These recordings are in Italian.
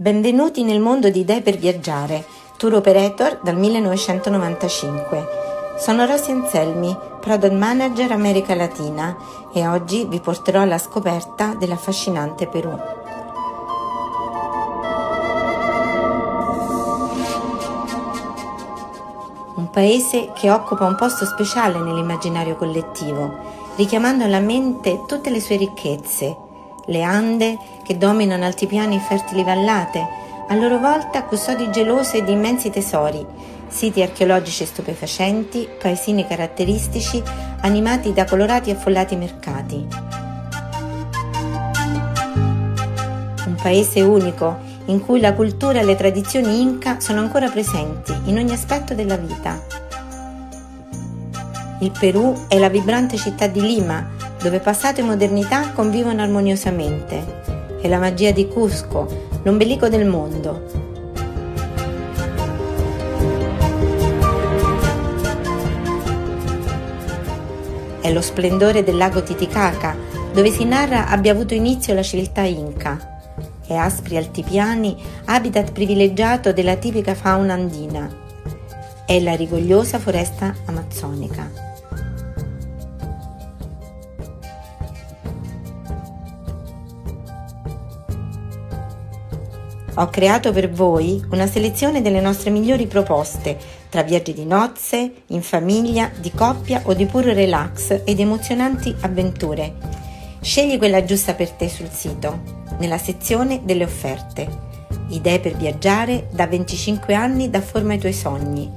Benvenuti nel mondo di idee per viaggiare, tour operator dal 1995. Sono Rosy Anselmi, Product Manager America Latina e oggi vi porterò alla scoperta dell'affascinante Perù. Un paese che occupa un posto speciale nell'immaginario collettivo, richiamando alla mente tutte le sue ricchezze, le Ande, che dominano altipiani fertili vallate, a loro volta custodi gelose di immensi tesori, siti archeologici stupefacenti, paesini caratteristici, animati da colorati e affollati mercati. Un paese unico in cui la cultura e le tradizioni inca sono ancora presenti in ogni aspetto della vita. Il Perù è la vibrante città di Lima, dove passato e modernità convivono armoniosamente. È la magia di Cusco, l'ombelico del mondo. È lo splendore del lago Titicaca, dove si narra abbia avuto inizio la civiltà inca. È aspri altipiani, habitat privilegiato della tipica fauna andina. È la rigogliosa foresta amazzonica. Ho creato per voi una selezione delle nostre migliori proposte tra viaggi di nozze, in famiglia, di coppia o di puro relax ed emozionanti avventure. Scegli quella giusta per te sul sito, nella sezione delle offerte. Idee per viaggiare da 25 anni da forma ai tuoi sogni.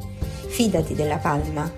Fidati della Palma.